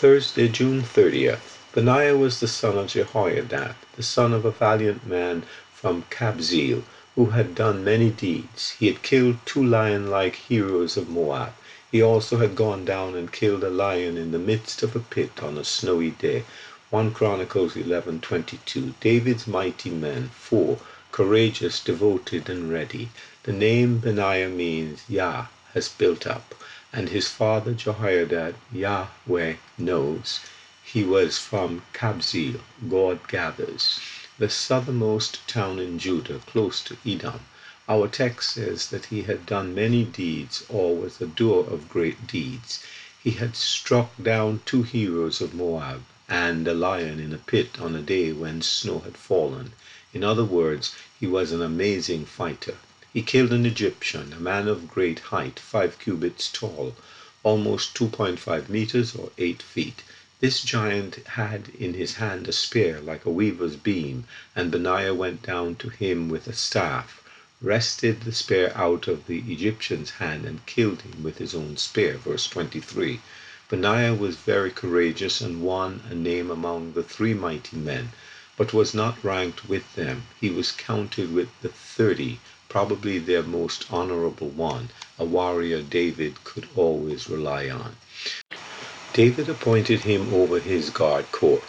Thursday, June 30th. Benaiah was the son of Jehoiada, the son of a valiant man from Kabzeel, who had done many deeds. He had killed two lion like heroes of Moab. He also had gone down and killed a lion in the midst of a pit on a snowy day. 1 Chronicles 11:22. David's mighty men, 4. Courageous, devoted, and ready. The name Benaiah means Yah has built up and his father Jehoiada, Yahweh knows. He was from Kabzeel, God gathers, the southernmost town in Judah, close to Edom. Our text says that he had done many deeds, or was a doer of great deeds. He had struck down two heroes of Moab, and a lion in a pit on a day when snow had fallen. In other words, he was an amazing fighter. He killed an Egyptian, a man of great height, five cubits tall, almost 2.5 meters or 8 feet. This giant had in his hand a spear like a weaver's beam, and Benaiah went down to him with a staff, wrested the spear out of the Egyptian's hand, and killed him with his own spear. Verse 23. Benaiah was very courageous and won a name among the three mighty men, but was not ranked with them. He was counted with the thirty probably their most honorable one, a warrior David could always rely on. David appointed him over his guard corps,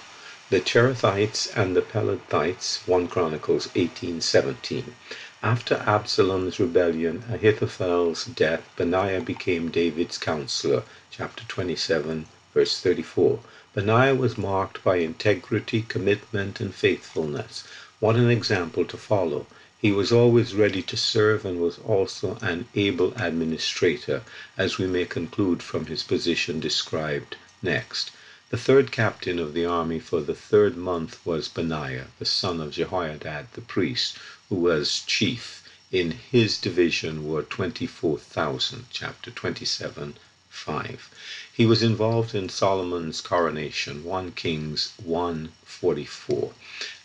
the Cherethites and the Pelethites, 1 Chronicles 18:17. After Absalom's rebellion, Ahithophel's death, Benaiah became David's counselor, chapter 27, verse 34. Benaiah was marked by integrity, commitment, and faithfulness. What an example to follow! He was always ready to serve and was also an able administrator, as we may conclude from his position described next. The third captain of the army for the third month was Benaiah, the son of Jehoiada the priest, who was chief. In his division were 24,000, chapter 27, 5. He was involved in Solomon's coronation, 1 Kings 1:44,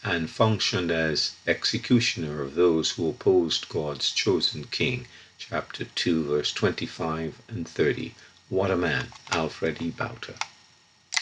and functioned as executioner of those who opposed God's chosen king, chapter 2 verse 25 and 30. What a man, Alfred E. Bouter.